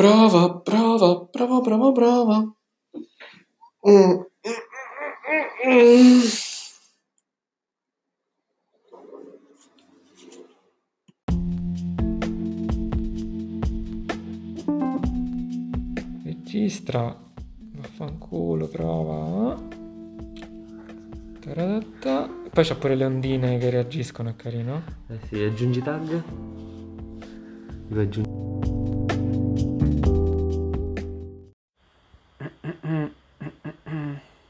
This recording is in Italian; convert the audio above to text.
Brava, brava, brava, brava, brava. Mm. Mm. Registra. Vaffanculo, prova. Taradatta. Poi c'ha pure le ondine che reagiscono, è carino. Eh sì, aggiungi tag. Devo aggiungere. Mm-mm.